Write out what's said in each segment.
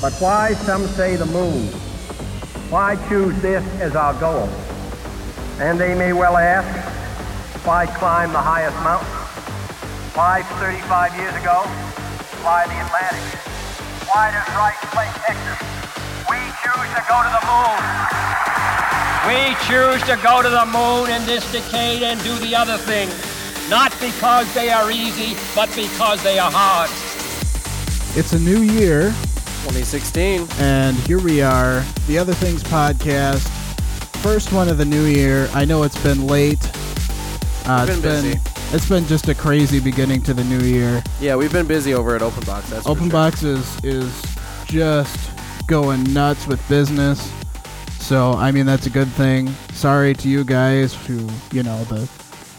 But why, some say, the moon? Why choose this as our goal? And they may well ask, why climb the highest mountain? Why 35 years ago, fly the Atlantic? Why does Rice play Texas? We choose to go to the moon. We choose to go to the moon in this decade and do the other thing. Not because they are easy, but because they are hard. It's a new year, 2016. and here we are, the Other Things podcast. First one of the new year. I know it's been late. Uh, it's been busy. it's been just a crazy beginning to the new year. Yeah, we've been busy over at Open Box. That's Open sure. Box is is just going nuts with business. So I mean that's a good thing. Sorry to you guys who you know the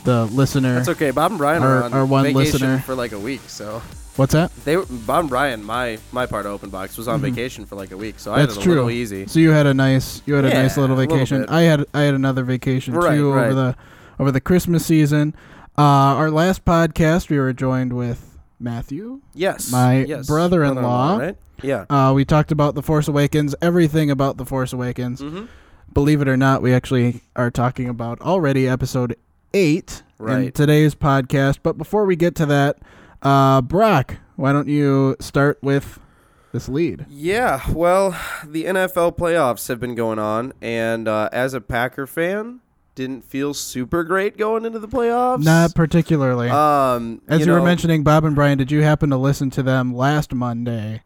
the listener. That's okay. Bob and Brian Our- are on our one vacation listener. for like a week, so What's that? they were, Bob and Brian, my my part of Open Box, was on vacation for like a week, so I Mm-hmm. That's had it a true. little easy. So you had a nice you had a nice little a little vacation. I had I had another vacation Right, too right. over the over the Christmas season. Uh, our last podcast we were joined with Matthew. Yes, My yes. brother-in-law. right? Yeah. Uh, we talked about the Force Awakens, everything about the Force Awakens. Mm-hmm. Believe it or not, we actually are talking about already episode eight in today's podcast. But before we get to that, uh, Brock, why don't you start with this lead? Yeah, well, the NFL playoffs have been going on, and uh, as a Packer fan, didn't feel super great going into the playoffs. Not particularly. um, As you, were know, mentioning, Bob and Brian, did you happen to listen to them last Monday?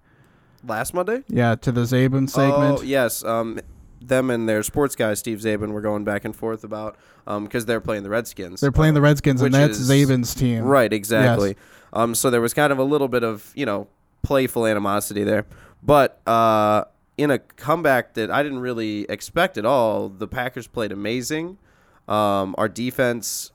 last Monday. Yeah, to the Czaban segment. Oh yes, um, them and their sports guy Steve Czaban were going back and forth about because they're playing the Redskins. They're playing the Redskins, and that's is- Czaban's team. Right, exactly. Um, so there was kind of a little bit of you know playful animosity there, but uh, in a comeback that I didn't really expect at all, the Packers played amazing. Um, our defense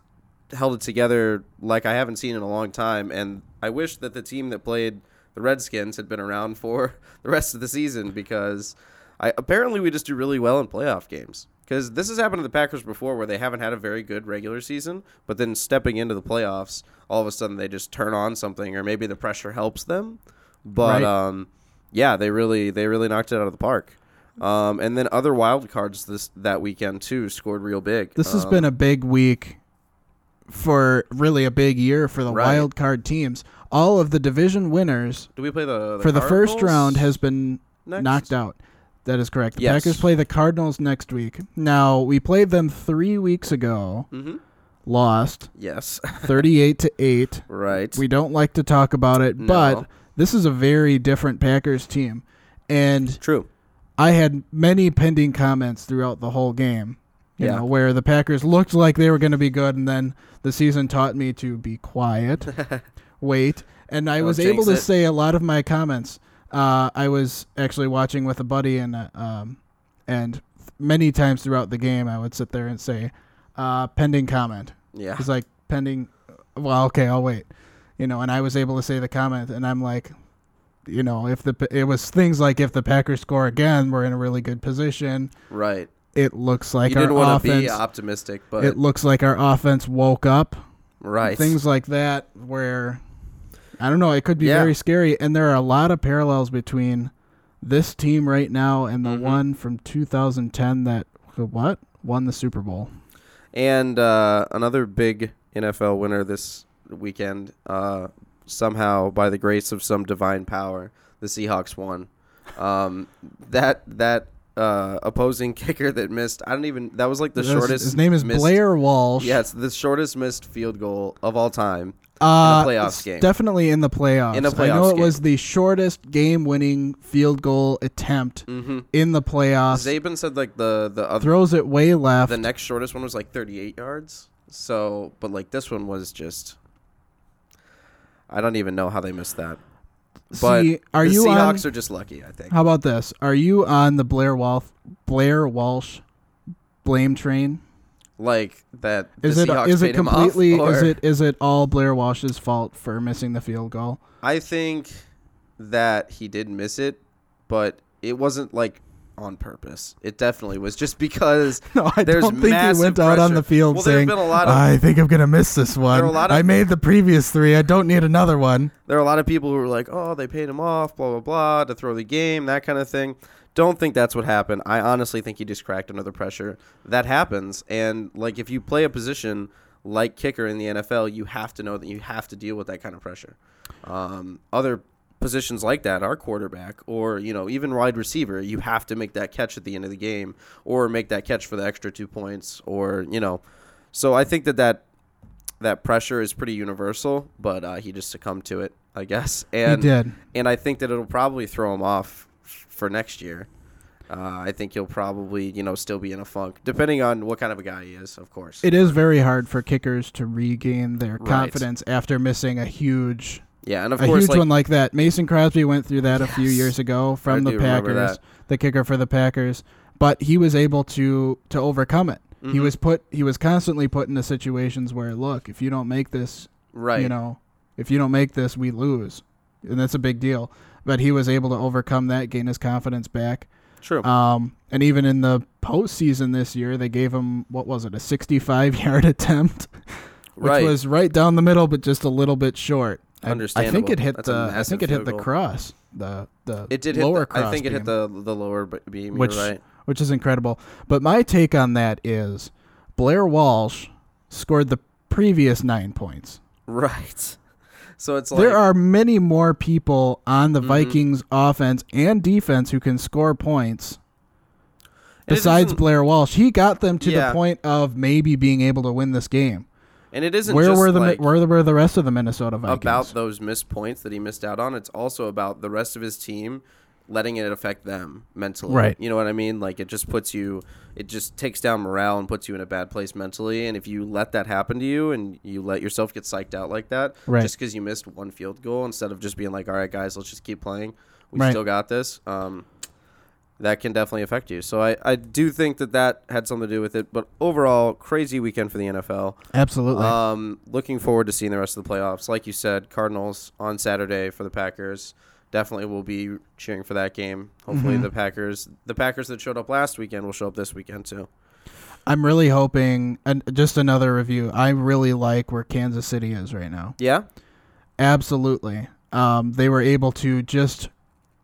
held it together like I haven't seen in a long time, and I wish that the team that played the Redskins had been around for the rest of the season because I apparently we just do really well in playoff games. Because this has happened to the Packers before, where they haven't had a very good regular season, but then stepping into the playoffs, all of a sudden they just turn on something, or maybe the pressure helps them. But Right. um, yeah, they really they really knocked it out of the park. Um, and then other wild cards this that weekend too scored real big. This has Um, been a big week for really a big year for the Right. wild card teams. All of the division winners Do we play the, for the first round has been next? knocked out. That is correct. The Yes. Packers play the Cardinals next week. Now we played them three weeks ago. Mm-hmm. Lost Yes. thirty-eight to eight. right. We don't like to talk about it, but this is a very different Packers team, and True. I had many pending comments throughout the whole game. You Yeah. know, where the Packers looked like they were going to be good, and then the season taught me to be quiet, wait, and I Don't was able to it. say a lot of my comments. Uh, I was actually watching with a buddy, and uh, um, and many times throughout the game, I would sit there and say, uh, "Pending comment." Yeah. It's like pending. Well, okay, I'll wait. You know, and I was able to say the comment, and I'm like, you know, if the it was things like if the Packers score again, we're in a really good position. Right. It looks like you didn't our want to offense. be optimistic, but it looks like our offense woke up. right. Things like that, where I don't know, it could be Yeah. very scary, and there are a lot of parallels between this team right now and the Mhm. one from 2010 that what won the Super Bowl. And uh, another big NFL winner this weekend, uh, somehow by the grace of some divine power, the Seahawks won. Um, that that uh, opposing kicker that missed, I don't even. That was like the That's- shortest. His name is missed, Blair Walsh. Yeah, it's the shortest missed field goal of all time. Uh, playoffs it's game. Definitely in the playoffs. In a playoffs I know playoffs it game. was the shortest game-winning field goal attempt Mm-hmm. in the playoffs. Czaban said like the the other Throws it way left. the next shortest one was like 38 yards. So, but like this one was just. I don't even know how they missed that. But See, are the you on? Seahawks are just lucky, I think. how about this? Are you on the Blair Walsh Blair Walsh blame train? Like that. Is it Seahawks is it him off, completely is it is it all Blair Walsh's fault for missing the field goal? I think that he did miss it, but it wasn't like on purpose. It definitely was just because No, I there's don't think he went out on the field Well, saying, been a lot of "I think I'm gonna miss this one. a lot of- I made the previous three. I don't need another one." there are a lot of people who were like, "Oh, they paid him off, blah blah blah, to throw the game, that kind of thing." Don't think that's what happened. I honestly think he just cracked under the pressure. That happens, and like if you play a position like kicker in the NFL, you have to know that you have to deal with that kind of pressure. Um, other positions like that are quarterback or you know even wide receiver. You have to make that catch at the end of the game, or make that catch for the extra two points, or you know. So I think that that that pressure is pretty universal, but uh, he just succumbed to it, I guess. And he did. and I think that it'll probably throw him off for next year. Uh, I think he'll probably, you know, still be in a funk, depending on what kind of a guy he is, of course. It is very hard for kickers to regain their Right. confidence after missing a huge, yeah, and of a course, huge like, one like that. Mason Crosby went through that a few years ago I from the Packers, the kicker for the Packers, but he was able to to overcome it. He Mhm. was put he was constantly put into situations where look, if you don't make this, right, you know, if you don't make this, we lose. And that's a big deal. But he was able to overcome that, gain his confidence back. true, Um, and even in the postseason this year, they gave him what was it, a 65 yard attempt, which right. was right down the middle, but just a little bit short. I- I think it hit That's the. I think it hit the cross. The the it did hit. The, cross. I think it hit the the lower beam. Which- right. which is incredible. But my take on that is Blair Walsh scored the previous nine points. Right. So it's like there are many more people on the Mhm. Vikings offense and defense who can score points besides Blair Walsh. He got them to Yeah. the point of maybe being able to win this game. and it isn't Where just were the like where were the rest of the Minnesota Vikings? about those missed points that he missed out on. It's also about the rest of his team letting it affect them mentally. Right. You know what I mean? Like it just puts you, it just takes down morale and puts you in a bad place mentally. And if you let that happen to you and you let yourself get psyched out like that, Right. just because you missed one field goal instead of just being like, all right, guys, let's just keep playing. We Right. still got this. Um, that can definitely affect you. So I, I do think that that had something to do with it. But overall, crazy weekend for the NFL. Absolutely. Um, looking forward to seeing the rest of the playoffs. Like you said, Cardinals on Saturday for the Packers. Definitely will be cheering for that game. Hopefully, Mhm. the Packers, the Packers that showed up last weekend, will show up this weekend too. I'm really hoping and just another review. I really like where Kansas City is right now. Yeah, Absolutely. Um, they were able to just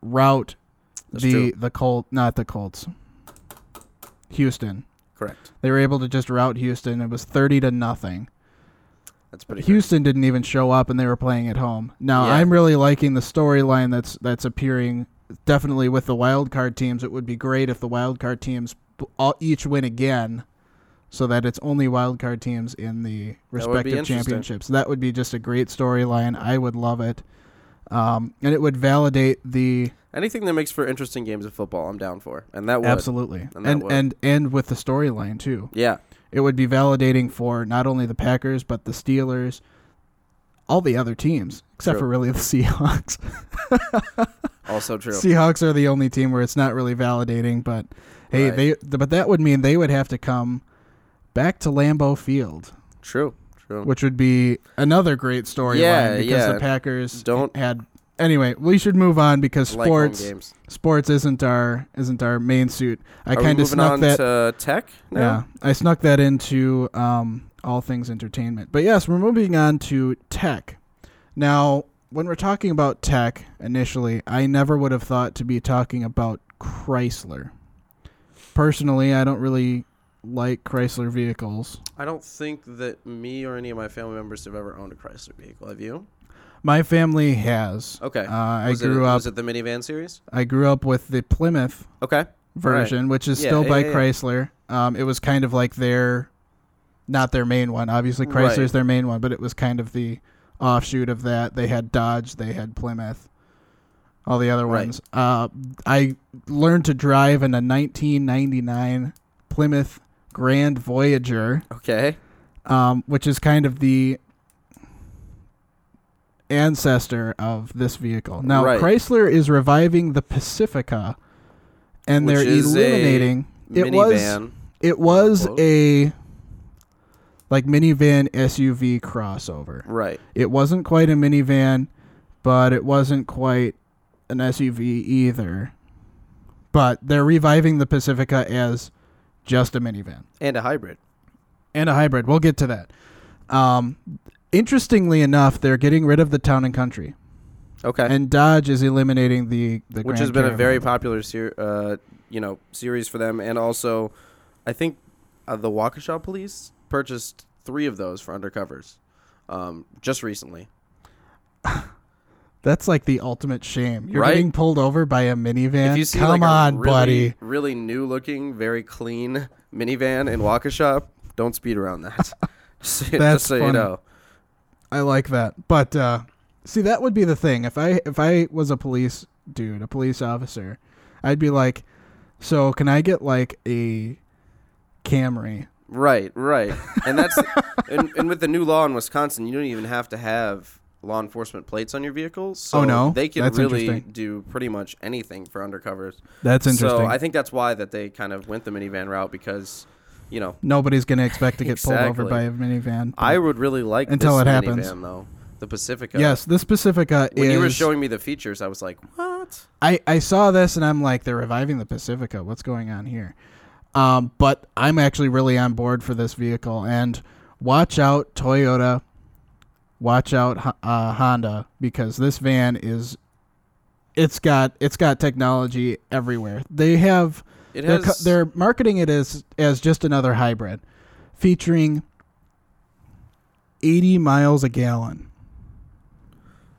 route That's the true. the Colt, not the Colts. Houston. correct. They were able to just route Houston. It was 30 to nothing. That's pretty. good. Houston didn't even show up and they were playing at home. Now, Yeah. I'm really liking the storyline that's that's appearing definitely with the wild card teams. It would be great if the wild card teams all, each win again so that it's only wild card teams in the That would be respective championships. That would be just a great storyline. I would love it. Um, and it would validate the Anything that makes for interesting games of football, I'm down for, and that would. absolutely And that and would. and and with the storyline too. Yeah, It would be validating for not only the Packers but the Steelers, all the other teams except True. for really the Seahawks. also true. Seahawks are the only team where it's not really validating, but hey, Right. they but that would mean they would have to come back to Lambeau Field, True. True. which would be another great storyline Yeah, because yeah. the Packers Don't- had Anyway, we should move on because like home sports games. sports isn't our isn't our main suit. I Are we kind of moving snuck on that to tech now? Yeah, I snuck that into um, all things entertainment. But yes, we're moving on to tech. Now, when we're talking about tech initially, I never would have thought to be talking about Chrysler. Personally, I don't really like Chrysler vehicles. I don't think that me or any of my family members have ever owned a Chrysler vehicle. Have you? My family has. Okay. Uh, I was grew it, up. Was it the minivan series? I grew up with the Plymouth Okay. version, which is Yeah, still yeah, by yeah. Chrysler. Um, it was kind of like their, not their main one. Obviously, Right. Chrysler's their main one, but it was kind of the offshoot of that. They had Dodge, they had Plymouth, all the other ones. Right. Uh, I learned to drive in a 1999 Plymouth Grand Voyager, Okay. um, which is kind of the ancestor of this vehicle. Now, Right. Chrysler is reviving the Pacifica, and Which they're eliminating. It was it was Quote. a like minivan SUV crossover. Right. It wasn't quite a minivan, but it wasn't quite an SUV either. but they're reviving the Pacifica as just a minivan and a hybrid. and a hybrid. We'll get to that. Um, interestingly enough, they're getting rid of the town and country, Okay. and Dodge is eliminating the the which Grand has been a very popular ser- uh, you know series for them and also i think uh, the waukesha police purchased three of those for undercovers um, just recently That's like the ultimate shame. You're Right? getting pulled over by a minivan. if you see Come like on, a really, buddy. really new looking very clean minivan in waukesha don't speed around that just, so- That's just so you funny. know I like that. But uh, see, that would be the thing. If I if I was a police dude, a police officer, I'd be like, so can I get like a Camry? right right and that's and, and with the new law in wisconsin you don't even have to have law enforcement plates on your vehicles so Oh, no? they can That's really do pretty much anything for undercovers That's interesting. So I think that's why that they kind of went the minivan route because, you know, Nobody's gonna expect to get pulled over by a minivan. I would really like Until this it happens. minivan though, the Pacifica. yes, this Pacifica When is. you were showing me the features, I was like, what? I, I saw this and I'm like, they're reviving the Pacifica. What's going on here? Um, but I'm actually really on board for this vehicle. And watch out, Toyota. Watch out, uh, Honda, because this van is. It's got it's got technology everywhere. They have It they're, has. co- they're marketing it as as just another hybrid, featuring 80 miles a gallon.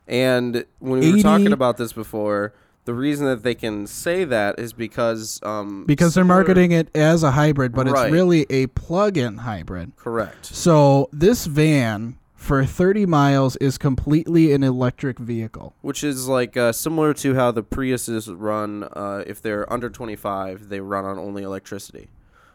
and when we were talking about this before, the reason that they can say that is because um because they're marketing it as a hybrid, but Right. it's really a plug-in hybrid. correct. So this van for 30 miles is completely an electric vehicle. Which is like uh, similar to how the Priuses run. Uh, if they're under 25, they run on only electricity.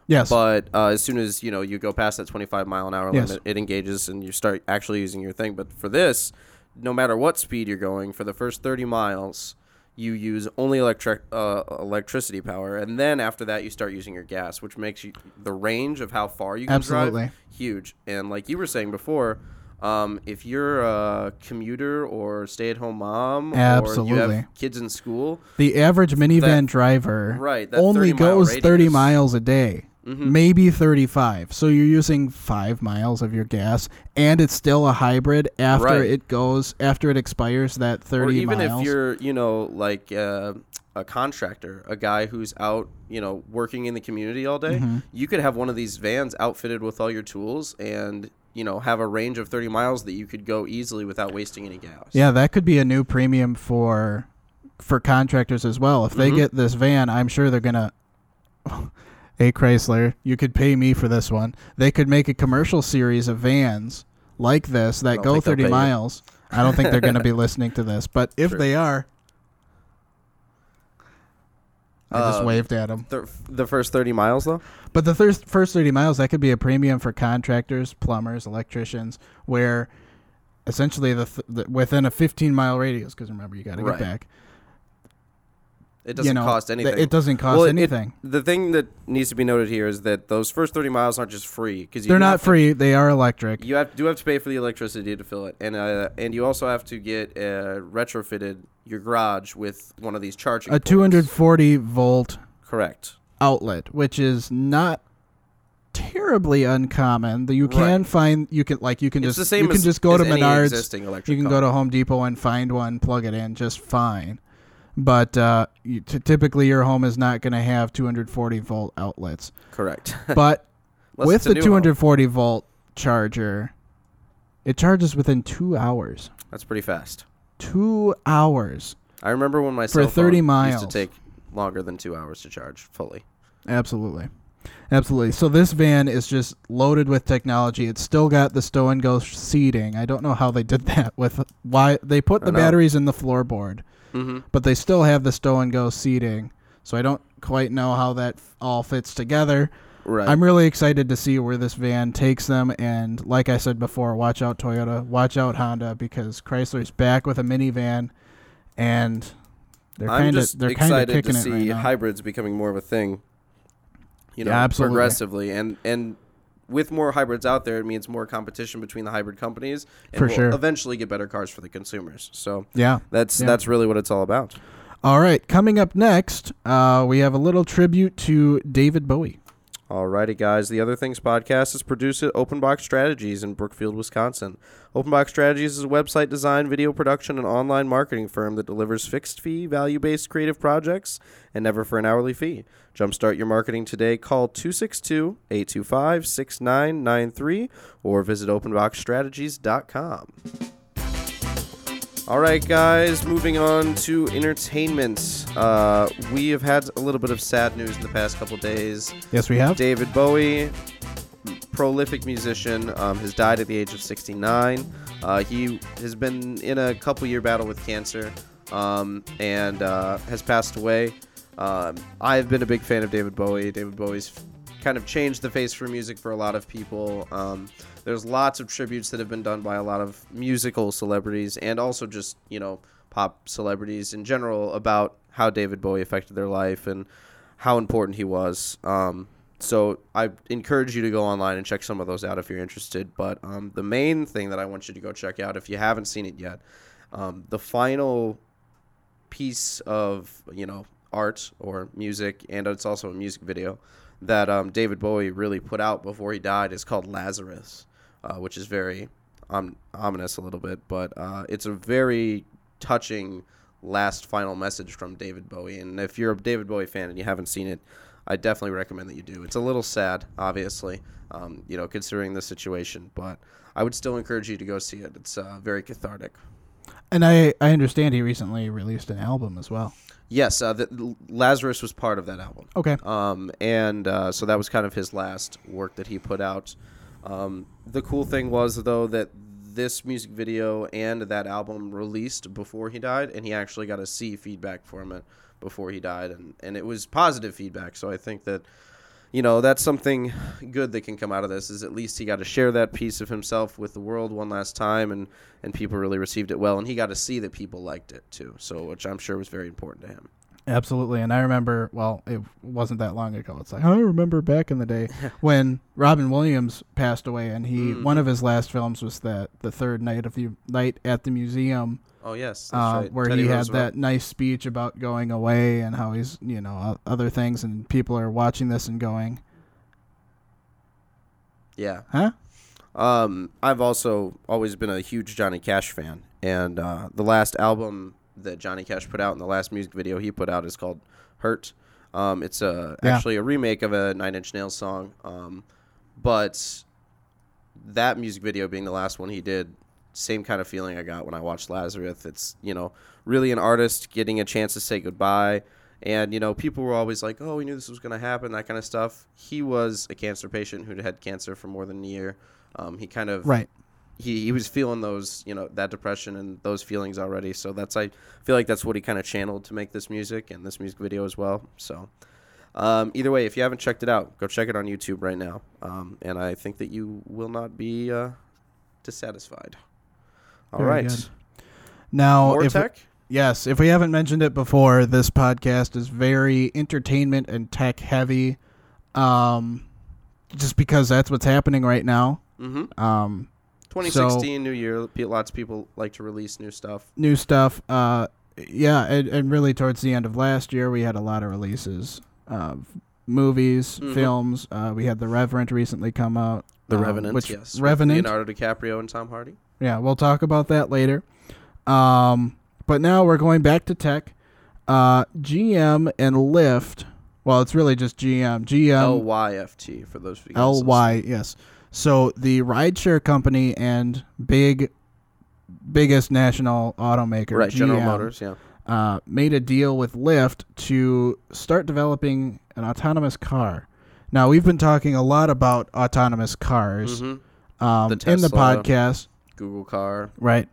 Yes. But uh, as soon as you know you go past that 25 mile an hour Yes. limit, it engages and you start actually using your thing. But for this, no matter what speed you're going, for the first 30 miles, you use only electric uh, electricity power, and then after that, you start using your gas, which makes you the range of how far you can Absolutely. drive huge. And like you were saying before. Um, if you're a commuter or stay-at-home mom, or you Absolutely. have kids in school, the average minivan That- driver right, only 30 mile goes 30 miles a day. Mhm. Maybe 35. So you're using 5 miles of your gas and it's still a hybrid after Right. it goes after it expires that 30 or even miles. if you're you know like uh, a contractor a guy who's out you know working in the community all day Mm-hmm. you could have one of these vans outfitted with all your tools and you know have a range of 30 miles that you could go easily without wasting any gas Yeah, that could be a new premium for for contractors as well. If they Mhm. get this van, I'm sure they're gonna. hey Chrysler, you could pay me for this one. They could make a commercial series of vans like this that go 30 miles. I don't think they're going to be listening to this, but if True. they are, I just Um, waved at him. the, the first 30 miles though But the thir- first 30 miles, that could be a premium for contractors, plumbers, electricians, where essentially the, th- the within a 15 mile radius, because remember, you got to Right. get back. It doesn't you know, cost anything It doesn't cost Well, it- anything. the thing that needs to be noted here is that those first 30 miles aren't just free because They're not free. They are electric. You have do have to pay for the electricity to fill it, and uh, and you also have to get uh, retrofitted your garage with one of these charging. A 240 volt Correct. outlet, which is not terribly uncommon. You can Right. find you can like you can It's just the same you can just go to Menards. You can car. go to Home Depot and find one, plug it in just fine. But uh, you, t- typically, your home is not going to have 240 volt outlets. Correct. But with the new home. 240 volt charger, it charges within two hours. That's pretty fast. Two hours. I remember when my For cell 30 phone used miles. to take longer than two hours to charge fully. Absolutely. Absolutely. So this van is just loaded with technology. It's still got the stow and go seating. I don't know how they did that with why they put the batteries in the floorboard, Mm-hmm. but they still have the stow and go seating. So I don't quite know how that f- all fits together. Right. I'm really excited to see where this van takes them. And like I said before, watch out Toyota, watch out Honda, because Chrysler's back with a minivan, and they're I'm kind of just they're kind of excited kicking to it see right now. hybrids becoming more of a thing. You know, Yeah, absolutely. progressively, and and with more hybrids out there, it means more competition between the hybrid companies, and For we'll sure. eventually get better cars for the consumers. So yeah. that's Yeah. that's really what it's all about. All right, coming up next, uh, we have a little tribute to David Bowie. Alrighty, guys. The Other Things podcast is produced at Open Box Strategies in Brookfield, Wisconsin. Open Box Strategies is a website design, video production, and online marketing firm that delivers fixed fee, value based creative projects and never for an hourly fee. Jumpstart your marketing today. Call 262 825 6993 or visit openboxstrategies.com. All right, guys, moving on to entertainment. Uh, we have had a little bit of sad news in the past couple days. Yes, we have. David Bowie, prolific musician, um, has died at the age of 69. Uh, he has been in a couple year battle with cancer um, and uh, has passed away. Um, I've been a big fan of David Bowie. David Bowie's kind of changed the face for music for a lot of people. There's lots of tributes that have been done by a lot of musical celebrities and also just, you know, pop celebrities in general about how David Bowie affected their life and how important he was. Um, so I encourage you to go online and check some of those out if you're interested. But um, the main thing that I want you to go check out, if you haven't seen it yet, um, the final piece of you know art or music, and it's also a music video that um, David Bowie really put out before he died is called Lazarus, uh, which is very um, ominous a little bit, but uh, it's a very touching last final message from David Bowie. And if you're a David Bowie fan and you haven't seen it, I definitely recommend that you do. It's a little sad, obviously, um, you know, considering the situation, but I would still encourage you to go see it. It's uh, very cathartic. And I, I understand he recently released an album as well. Yes, uh, the, Lazarus was part of that album. Okay. Um, and uh, so that was kind of his last work that he put out. Um, the cool thing was, though, that this music video and that album released before he died, and he actually got to see feedback from it before he died, and, and it was positive feedback. So I think that, you know, that's something good that can come out of this. Is at least he got to share that piece of himself with the world one last time, and and people really received it well, and he got to see that people liked it too. So which I'm sure was very important to him. Absolutely. And I remember, well, it wasn't that long ago. It's like, I remember back in the day when Robin Williams passed away and he, Mhm. one of his last films was that the third night of the night at the museum, Oh yes, that's uh, right. where Teddy he had Roosevelt. that nice speech about going away and how he's, you know, other things. And people are watching this and going, Yeah. huh? Um, I've also always been a huge Johnny Cash fan, and uh, the last album that Johnny Cash put out and the last music video he put out is called "Hurt." Um, it's a Yeah. actually a remake of a Nine Inch Nails song, um, but that music video being the last one he did, same kind of feeling I got when I watched Lazarus. It's you know really an artist getting a chance to say goodbye. And you know, people were always like, "Oh, we knew this was going to happen," that kind of stuff. He was a cancer patient who'd had cancer for more than a year. Um, he kind of Right. He, he was feeling those you know that depression and those feelings already so that's i feel like that's what he kind of channeled to make this music and this music video as well so um, either way if you haven't checked it out go check it on youtube right now um, and i think that you will not be uh, dissatisfied All Very right, good. Now, more if tech Yes, if we haven't mentioned it before, this podcast is very entertainment and tech heavy. Um, just because that's what's happening right now. mm-hmm. Um, 2016 new year lots of people like to release new stuff new stuff. Uh, yeah, and, and really towards the end of last year, we had a lot of releases of movies, Mhm. films. Uh, we had The Reverend recently come out. the um, revenant which yes Revenant. leonardo dicaprio and tom hardy Yeah, we'll talk about that later. Um, but now we're going back to tech. Uh, GM and Lyft. Well, it's really just GM. GM lyft for those of you guys L listening. Yes. So the rideshare company and big, biggest national automaker, right general motors yeah uh, made a deal with Lyft to start developing an autonomous car. Now we've been talking a lot about autonomous cars hmm um, The in the podcast. google car Right.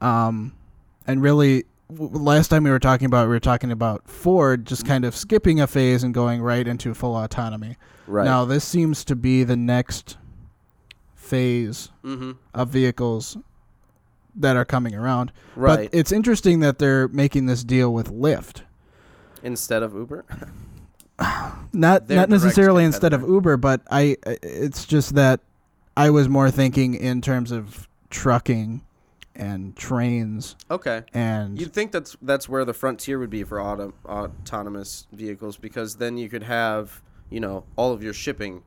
Um, and really, w- w- last time we were talking about, we were talking about Ford just kind of skipping a phase and going right into full autonomy. right Now, this seems to be the next phase mm-hmm. of vehicles that are coming around. right But it's interesting that they're making this deal with Lyft. instead of Uber. Not Their not necessarily instead of. Uber, but I it's just that I was more thinking in terms of trucking and trains Okay. and You'd think that's that's where the frontier would be for auto, autonomous vehicles because then you could have you know all of your shipping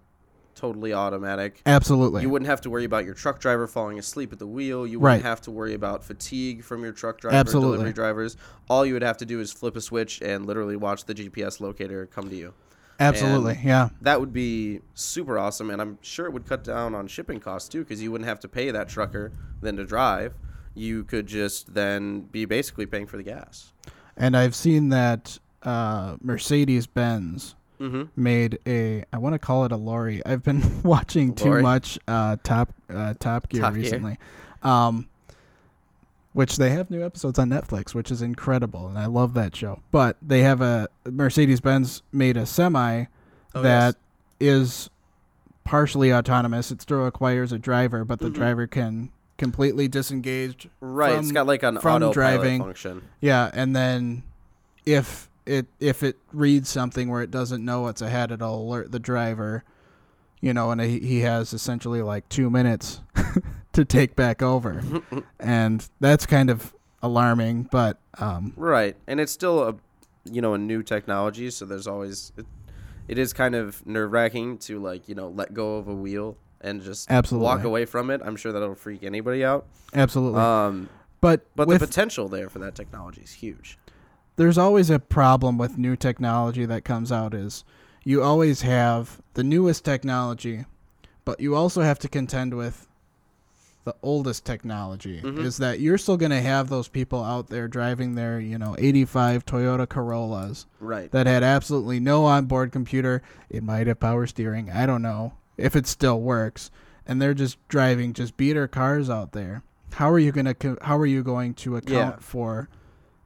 totally automatic. absolutely. You wouldn't have to worry about your truck driver falling asleep at the wheel. You wouldn't Right. have to worry about fatigue from your truck driver, Absolutely. delivery drivers. All you would have to do is flip a switch and literally watch the GPS locator come to you. absolutely. and- Yeah. That would be super awesome, and I'm sure it would cut down on shipping costs too, because you wouldn't have to pay that trucker then to drive. You could just then be basically paying for the gas. And I've seen that uh, Mercedes Benz Mm-hmm. made a I want to call it a lorry. I've been watching too Lorry? much uh, Top uh, Top Gear Top Gear. recently. Um which they have new episodes on Netflix, which is incredible and I love that show. But they have a Mercedes Benz made a semi Oh, that is partially autonomous. It still requires a driver, but the Mhm. driver can completely disengage Right, it's got like an from driving. function. yeah, and then if it if it reads something where it doesn't know what's ahead, it'll alert the driver. You know, and he he has essentially like two minutes to take back over, and that's kind of alarming. But um, Right, and it's still a you know a new technology, so there's always it, it is kind of nerve wracking to like you know let go of a wheel and just Absolutely. walk away from it. I'm sure that'll freak anybody out. absolutely, Um, but but with the potential there for that technology is huge. There's always a problem with new technology that comes out is you always have the newest technology but you also have to contend with the oldest technology Mhm. is that you're still going to have those people out there driving their you know 85 Toyota Corollas Right. that had absolutely no onboard computer it might have power steering I don't know if it still works and they're just driving just beater cars out there how are you going to how are you going to account Yeah. for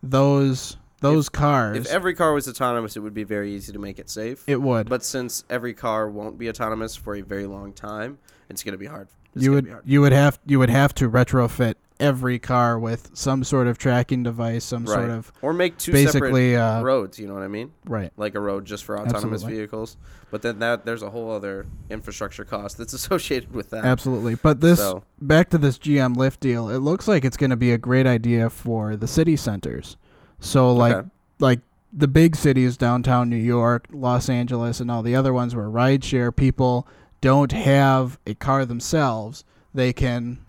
those those cars if every car was autonomous, it would be very easy to make it safe. it would but since every car won't be autonomous for a very long time, it's going to be hard. It's you would hard. you would have you would have to retrofit every car with some sort of tracking device some sort Right. of or make two basically separate uh, roads. You know what I mean? right Like a road just for autonomous Absolutely. vehicles. But then that there's a whole other infrastructure cost that's associated with that. Absolutely. But this So- back to this GM Lyft deal, it looks like it's going to be a great idea for the city centers. So like Okay. like the big cities downtown New York, Los Angeles and all the other ones where rideshare people don't have a car themselves, they can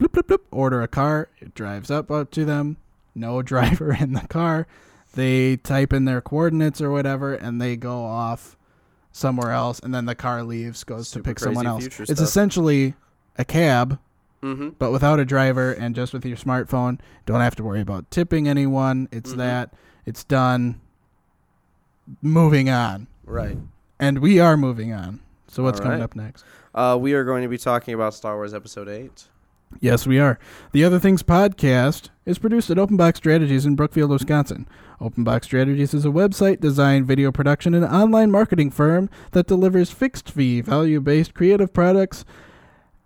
bloop, bloop, bloop, order a car, it drives up up to them, no driver in the car. They type in their coordinates or whatever and they go off somewhere else and then the car leaves goes Super to pick someone else. It's stuff. essentially a cab Mm-hmm. but without a driver and just with your smartphone. Don't have to worry about tipping anyone. It's Mhm. that. It's done. Moving on. Right. And we are moving on. So what's coming up next? Uh, we are going to be talking about Star Wars Episode Eight. Yes, we are. The Other Things podcast is produced at Open Box Strategies in Brookfield, Wisconsin. Open Box Strategies is a website, design, video production, and online marketing firm that delivers fixed fee, value based creative products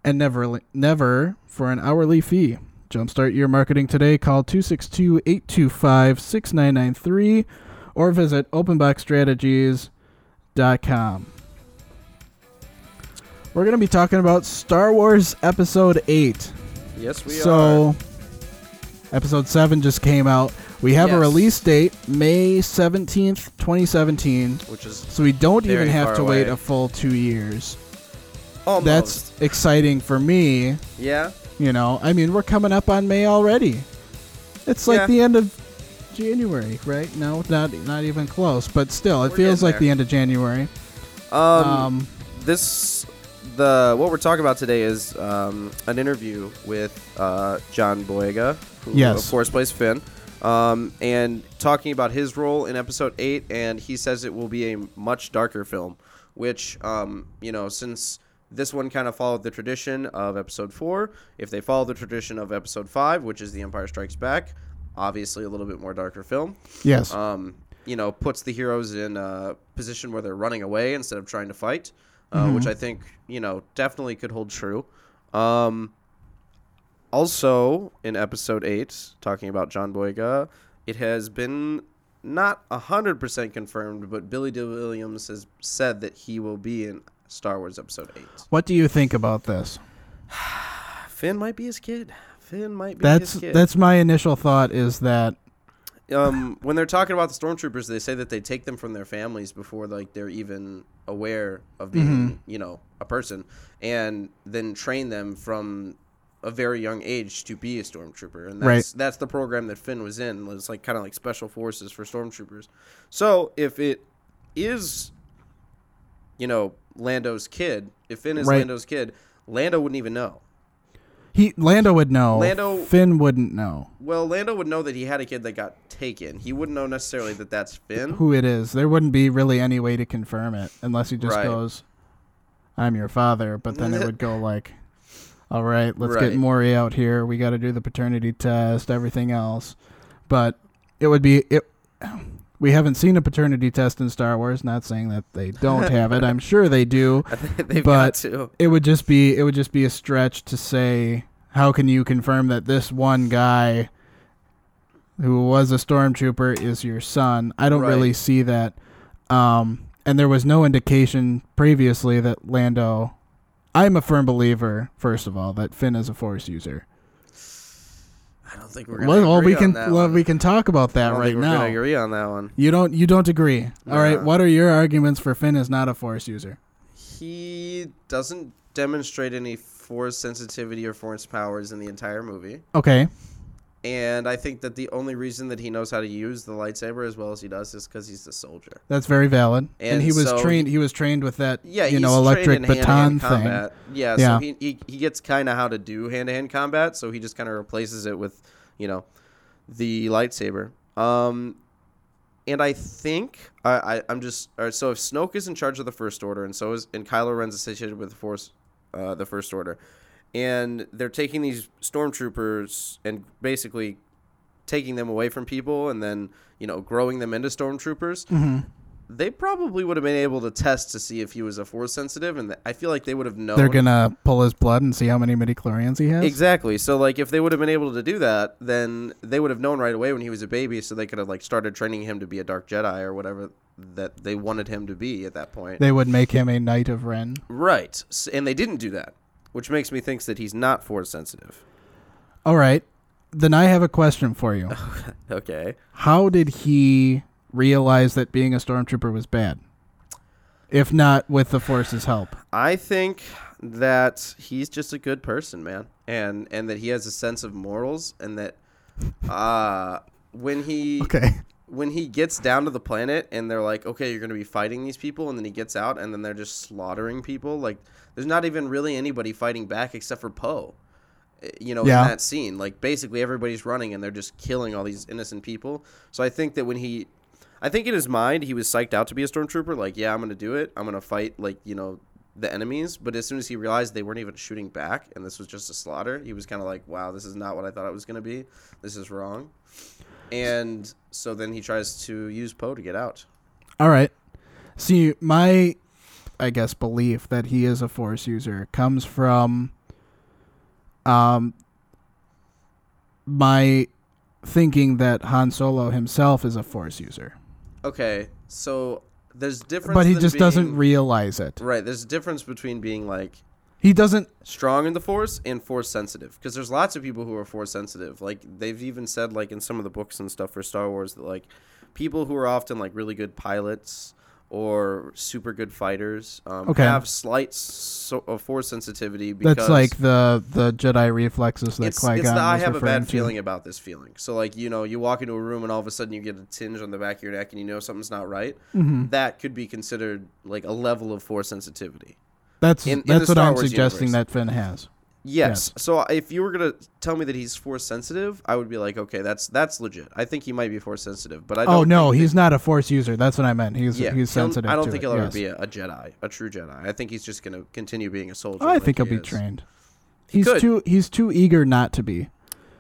and never, never for an hourly fee. Jumpstart your marketing today. Call 262 825 6993 or visit openboxstrategies.com. We're going to be talking about Star Wars Episode 8. Yes, we so, are. So Episode 7 just came out. We have a release date, May 17th, 2017. Which is So we don't even have to wait a full two years. Almost. That's exciting for me. yeah. You know, I mean, we're coming up on May already. It's like Yeah. the end of January, right? No, not not even close, but still, it We're feels like there. the end of January. Um, Um, this the what we're talking about today is um, an interview with uh, John Boyega, who Yes. of course plays Finn, um, and talking about his role in Episode Eight, and he says it will be a much darker film, which um, you know since. This one kind of followed the tradition of episode four. If they follow the tradition of episode five, which is The Empire Strikes Back, obviously a little bit more darker film yes, um, you know, puts the heroes in a position where they're running away instead of trying to fight, uh, Mm-hmm. which I think you know definitely could hold true. Um, also, in episode eight, talking about John Boyega, it has been not hundred percent confirmed, but Billy Dee Williams has said that he will be in Star Wars Episode Eight. what do you think about this? Finn might be his kid. Finn might be That's his kid. that's my initial thought is that um, when they're talking about the stormtroopers, they say that they take them from their families before like they're even aware of being, Mhm. you know, a person, and then train them from a very young age to be a stormtrooper, and Right. that's that's the program that Finn was in. It's like kind of like special forces for stormtroopers. So if it is, you know, Lando's kid, if Finn is Right. Lando's kid, Lando wouldn't even know. he Lando would know. Lando- Finn wouldn't know Well, Lando would know that he had a kid that got taken. He wouldn't know necessarily that that's Finn. who it is. There wouldn't be really any way to confirm it unless he just Right. goes, "I'm your father." But then it would go like, "All right, let's Right. get Maury out here. We got to do the paternity test, everything else." But it would be it. We haven't seen a paternity test in Star Wars. Not saying that they don't have it. I'm sure they do. I think they've But- got to. It would just be it would just be a stretch to say how can you confirm that this one guy who was a stormtrooper is your son? I don't Right. really see that. Um, and there was no indication previously that Lando. I'm a firm believer, first of all, that Finn is a Force user. I don't think we're gonna Well, well, agree we can on that well, one. we can talk about that right now. agree on that one. You don't you don't agree. All right, Nah. what are your arguments for Finn is not a Force user? He doesn't demonstrate any force sensitivity or force powers in the entire movie, Okay. And I think that the only reason that he knows how to use the lightsaber as well as he does is because he's a soldier. That's very valid. And, And he was so trained. He was trained with that, Yeah, you know, electric baton hand-to-hand thing. combat. Yeah, Yeah. so he, he he gets kind of how to do hand to hand combat, so he just kind of replaces it with, you know, the lightsaber. Um, and I think I, I I'm just all right, so if Snoke is in charge of the First Order, and so is and Kylo Ren's associated with the Force, uh, the First Order, and they're taking these stormtroopers and basically taking them away from people, and then you know growing them into stormtroopers hmm they probably would have been able to test to see if he was a force sensitive, and th- I feel like they would have known. They're gonna pull his blood and see how many midichlorians he has. exactly. So like, if they would have been able to do that, then they would have known right away when he was a baby, so they could have like started training him to be a dark Jedi or whatever that they wanted him to be at that point. They would make him a knight of Ren. right, and they didn't do that, which makes me think that he's not force sensitive. All right. Then I have a question for you. Okay. How did he realize that being a stormtrooper was bad? If not with the Force's help. I think that he's just a good person, man, and and that he has a sense of morals, and that uh when he Okay. when he gets down to the planet and they're like, okay, you're going to be fighting these people, and then he gets out and then they're just slaughtering people. Like, there's not even really anybody fighting back except for Poe. eh, You know, Yeah. in that scene, like basically everybody's running and they're just killing all these innocent people. So I think that when he, I think in his mind he was psyched out to be a stormtrooper. Like, yeah, I'm going to do it. I'm going to fight like you know the enemies. But as soon as he realized they weren't even shooting back and this was just a slaughter, he was kind of like, wow, this is not what I thought it was going to be. This is wrong. And so then he tries to use Poe to get out. All right. See, my, I guess, belief that he is a Force user comes from, um, my thinking that Han Solo himself is a Force user, Okay, so there's difference. but he just doesn't realize it. right, there's a difference between being like He doesn't. strong in the Force and Force sensitive. Because there's lots of people who are Force sensitive. Like they've even said, like in some of the books and stuff for Star Wars, that like people who are often like really good pilots or super good fighters um, Okay. have slight so, uh, Force sensitivity. Because That's like the the Jedi reflexes that it's, Qui Gon I have a bad to. feeling about this feeling. So like you know you walk into a room and all of a sudden you get a tinge on the back of your neck and you know something's not right. Mhm. That could be considered like a level of force sensitivity. That's in- in that's the what Star I'm Wars suggesting universe. that Finn has. Yes. So if you were gonna tell me that he's force sensitive, I would be like, okay, that's that's legit. I think he might be force sensitive, but I oh, don't. Oh no, he's not a Force user. That's what I meant. He's yeah, he's sensitive. I don't think it, he'll ever be a, a Jedi, a true Jedi. I think he's just gonna continue being a soldier. I like think he'll he be is. trained. He He's could. too he's too eager not to be.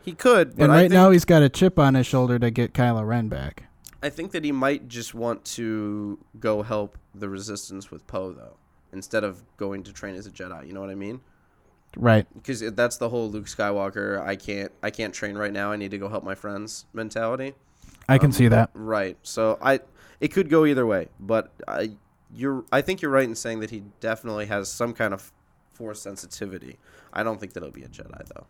He could, but and I right think, now he's got a chip on his shoulder to get Kylo Ren back. I think that he might just want to go help the Resistance with Poe, though, instead of going to train as a Jedi. You know what I mean? Right. Because that's the whole Luke Skywalker. I can't, I can't train right now. I need to go help my friends mentality. I can Um, see that. Right. So I, it could go either way, but I, you're, I think you're right in saying that he definitely has some kind of force sensitivity. I don't think that he'll be a Jedi though.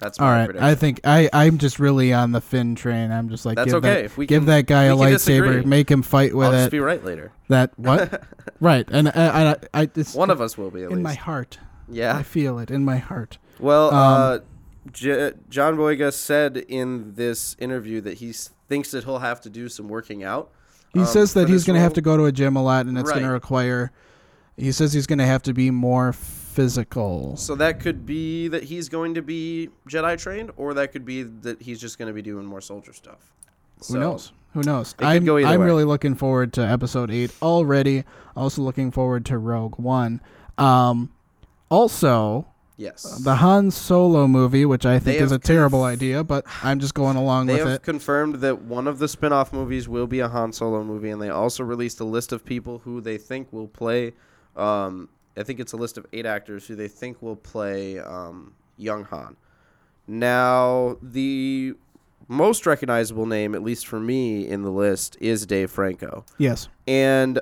That's All my right, prediction. I think I I'm just really on the Finn train. I'm just like That's give okay. that give can- that guy a lightsaber, disagree. make him fight with I'll it. just be right later. that what? right, and I I, I it's One of us will be at in least. my heart. I feel it in my heart. Well, Um, uh, J- John Boyega said in this interview that he thinks that he'll have to do some working out. He um, says that he's going to have to go to a gym a lot, and it's going to require. He says he's going to have to be more physical. So that could be that he's going to be Jedi trained, or that could be that he's just going to be doing more soldier stuff. Who knows? Who knows? I'm I'm way. really looking forward to episode eight already. Also looking forward to Rogue One. Um, also Yes. the Han Solo movie, which I They think is a have terrible idea, but I'm just going along with it. They with have it. confirmed that one of the spin-off movies will be a Han Solo movie, and they also released a list of people who they think will play. Um, I think it's a list of eight actors who they think will play um, young Han. Now, the most recognizable name, at least for me, in the list is Dave Franco, Yes. and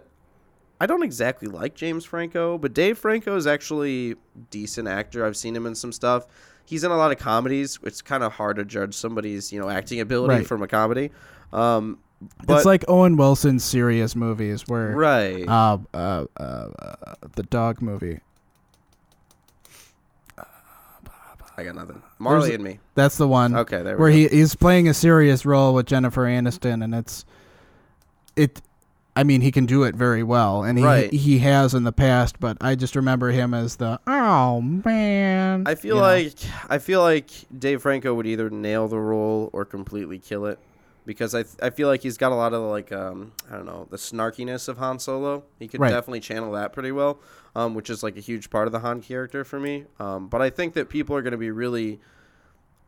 I don't exactly like James Franco, but Dave Franco is actually decent actor. I've seen him in some stuff. He's in a lot of comedies. It's kind of hard to judge somebody's you know acting ability Right. from a comedy. Um, but it's like Owen Wilson's serious movies where right. uh, uh, uh, uh, the dog movie. I got nothing. Marley There's- and me. That's the one. Okay, there we where go. he he's playing a serious role with Jennifer Aniston, and it's it. I mean, he can do it very well, and he Right. he has in the past. But I just remember him as the oh man. I feel you know. like I feel like Dave Franco would either nail the role or completely kill it, because I th- I feel like he's got a lot of like um I don't know the snarkiness of Han Solo. He could Right. definitely channel that pretty well, um which is like a huge part of the Han character for me. Um, but I think that people are going to be really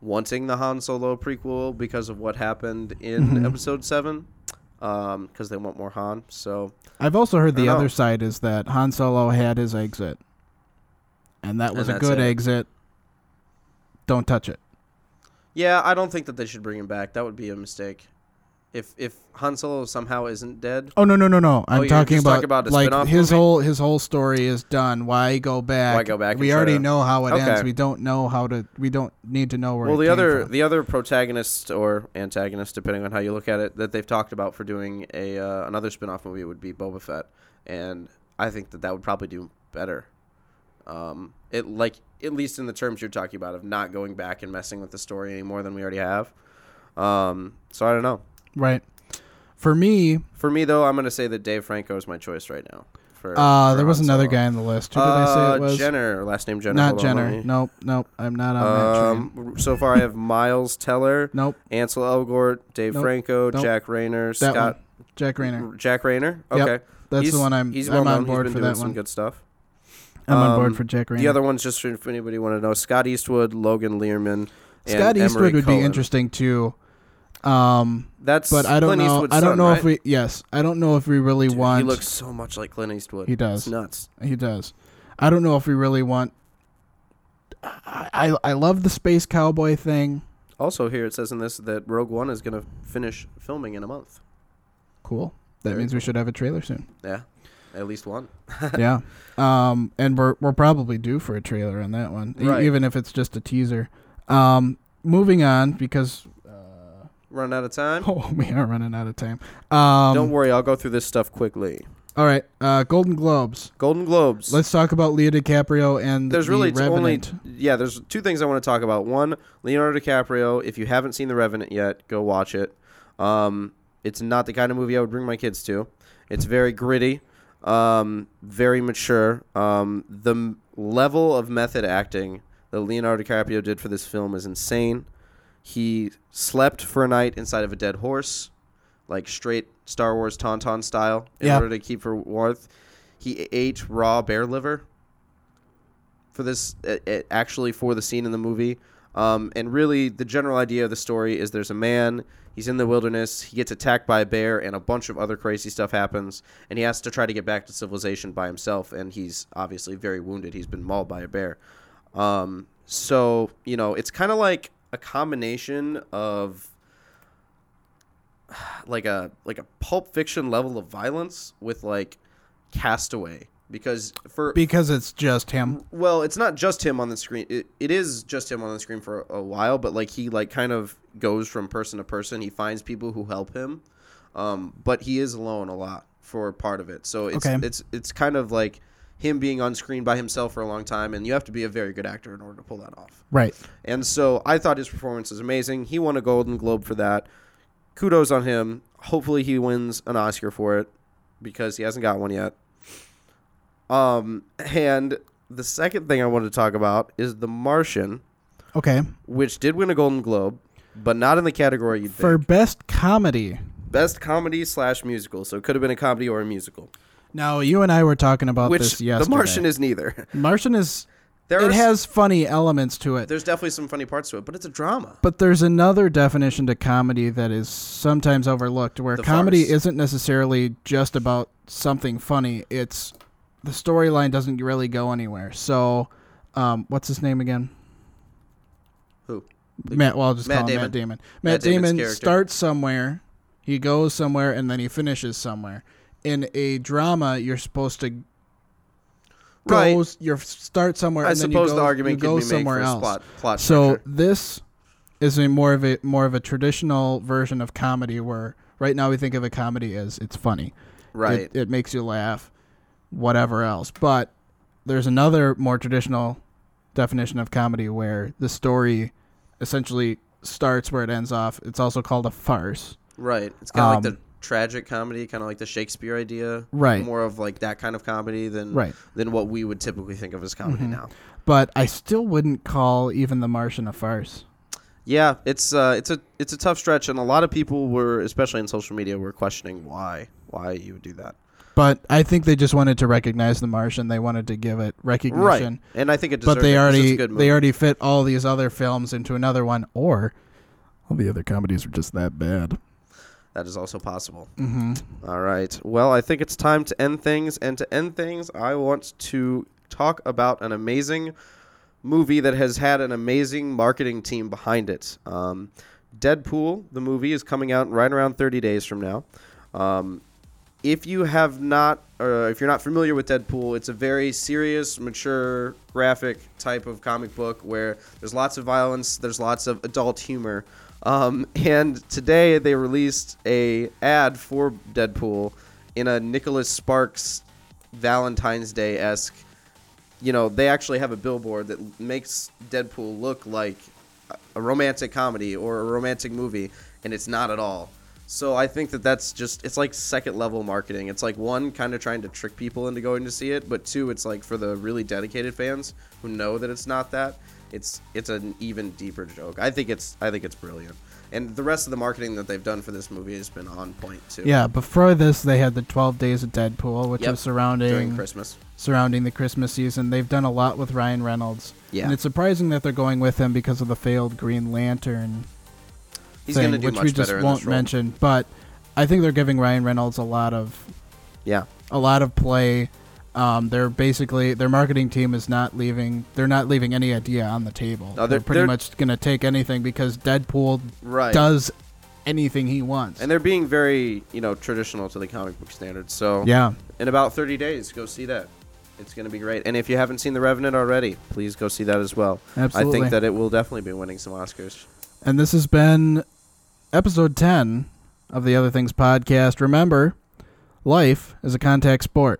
wanting the Han Solo prequel because of what happened in Mhm. Episode Seven, um because they want more Han. So I've also heard the other side is that Han Solo had his exit, and that And was a good it. exit. Don't touch it. yeah, I don't think that they should bring him back. That would be a mistake. If if Han Solo somehow isn't dead. Oh no no no no! I'm you're talking about, talking about like his movie? whole his whole story is done. Why go back? Why go back We already to- know how it ends. We don't know how to. We don't need to know where. Well, it the other from. the other protagonist or antagonist, depending on how you look at it, that they've talked about for doing a uh, another spin-off movie would be Boba Fett, and I think that that would probably do better. Um, it like at least in the terms you're talking about of not going back and messing with the story any more than we already have. Um, so I don't know. Right. For me, For me though, I'm gonna say that Dave Franco is my choice right now. For, uh, for there was Han another Solo. guy on the list. Who did I say Uh, it was? Jenner, last name Jenner. Not Hold on, let Jenner. me- Nope, nope. I'm not on that train. Um, so far I have Miles Teller, Nope. Ansel Elgort, Dave Nope. Franco, Nope. Jack Reynor, That Scott, Jack Reynor. Jack Reynor. Yep. Okay, That's He's- the one I'm. He's I'm on board he's for been doing that some one. good stuff. I'm on Um, board for Jack Reynor. The other ones, just if anybody want to know, Scott Eastwood, Logan Lerman, and Scott Emory Eastwood would Cohen. be interesting too. Um, That's but I don't Clint know. Eastwood's I don't son, know if we. Yes, I don't know if we really Dude, want. He looks so much like Clint Eastwood. He does. It's nuts. He does. I don't know if we really want. I I, I love the space cowboy thing. Also, here it says in this that Rogue One is going to finish filming in a month. Cool. That Very means we should have a trailer soon. Yeah, at least one. yeah. Um, and we're we're probably due for a trailer on that one, e- Right. even if it's just a teaser. Um, moving on because Run out of time. oh, we are running out of time. Um, Don't worry, I'll go through this stuff quickly. All right. Uh, Golden Globes. Golden Globes. Let's talk about Leo DiCaprio and there's the really t- only yeah there's two things i want to talk about one leonardo dicaprio if you haven't seen the revenant yet go watch it um, it's not the kind of movie i would bring my kids to it's very gritty um, very mature um, the m- level of method acting that leonardo dicaprio did for this film is insane he slept for a night inside of a dead horse like straight star wars tauntaun style in Yeah. order to keep for warmth he ate raw bear liver for this uh, uh, actually for the scene in the movie. Um, and really, the general idea of the story is there's a man. He's in the wilderness. He gets attacked by a bear, and a bunch of other crazy stuff happens. And he has to try to get back to civilization by himself. And he's obviously very wounded. He's been mauled by a bear. Um, so you know, it's kind of like a combination of like a like a pulp fiction level of violence with like Castaway because for because it's just him. well, it's not just him on the screen. It, it is just him on the screen for a while, but like he like kind of goes from person to person. He finds people who help him, um, but he is alone a lot for part of it. So it's Okay. it's it's kind of like him being on screen by himself for a long time, and you have to be a very good actor in order to pull that off. Right. And so I thought his performance was amazing. He won a Golden Globe for that. Kudos on him. Hopefully he wins an Oscar for it because he hasn't got one yet. Um and the second thing I wanted to talk about is The Martian, Okay. which did win a Golden Globe, but not in the category you'd For think. best comedy. Best comedy slash musical. So it could have been a comedy or a musical. Now you and I were talking about which this The. Martian is neither. Martian is There it has funny elements to it. there's definitely some funny parts to it, but it's a drama. But there's another definition to comedy that is sometimes overlooked where The comedy farce. isn't necessarily just about something funny. It's the storyline doesn't really go anywhere. So, um, what's his name again? Who? Matt. Well, I'll just Matt call him Damon. Matt Damon. Matt Matt, Damon starts somewhere, he goes somewhere, and then he finishes somewhere. In a drama, you're supposed to. Right. You start somewhere. I and then suppose you go, the argument you can be made somewhere for else. plot plot So structure. this is a more of a more of a traditional version of comedy where right now we think of a comedy as it's funny. right. It, it makes you laugh, whatever else. But there's another more traditional definition of comedy where the story essentially starts where it ends off. It's also called a farce. Right. It's kind of like Um, the tragic comedy, kind of like the Shakespeare idea. Right. More of like that kind of comedy than Right. than what we would typically think of as comedy Mhm. now. But I still wouldn't call even The Martian a farce. Yeah, it's uh, it's a it's a tough stretch, and a lot of people were, especially in social media, were questioning why why you would do that. But I think they just wanted to recognize The Martian. They wanted to give it recognition. Right. And I think it but they it 'cause it's a already they already fit all these other films into another one, or all the other comedies are just that bad. That is also possible. Mm-hmm. All right. Well, I think it's time to end things, and to end things, I want to talk about an amazing movie that has had an amazing marketing team behind it. Um, Deadpool, the movie, is coming out right around 30 days from now. Um, if you have not, or if you're not familiar with Deadpool, it's a very serious, mature, graphic type of comic book where there's lots of violence, there's lots of adult humor. Um, and today they released a ad for Deadpool in a Nicholas Sparks Valentine's Day esque. You know, they actually have a billboard that makes Deadpool look like a romantic comedy or a romantic movie, and it's not at all. So I think that that's just it's like second level marketing. It's like one kind of trying to trick people into going to see it, but two it's like for the really dedicated fans who know that it's not that. It's it's an even deeper joke. I think it's I think it's brilliant. And the rest of the marketing that they've done for this movie has been on point too. Yeah, before this, they had the 12 Days of Deadpool, which Yep, was surrounding during Christmas. surrounding the Christmas season. They've done a lot with Ryan Reynolds, Yeah. and it's surprising that they're going with him because of the failed Green Lantern He's going to do which much we just won't mention. But I think they're giving Ryan Reynolds a lot of Yeah. a lot of play. Um, they're basically their marketing team is not leaving. They're not leaving any idea on the table. No, they're, they're- pretty they're- much going to take anything because Deadpool Right. does anything he wants. and they're being very, you know, traditional to the comic book standards. So yeah, in about 30 days, go see that. It's going to be great. And if you haven't seen The Revenant already, please go see that as well. absolutely. I think that it will definitely be winning some Oscars. And this has been episode 10 of the Other Things podcast. Remember, life is a contact sport.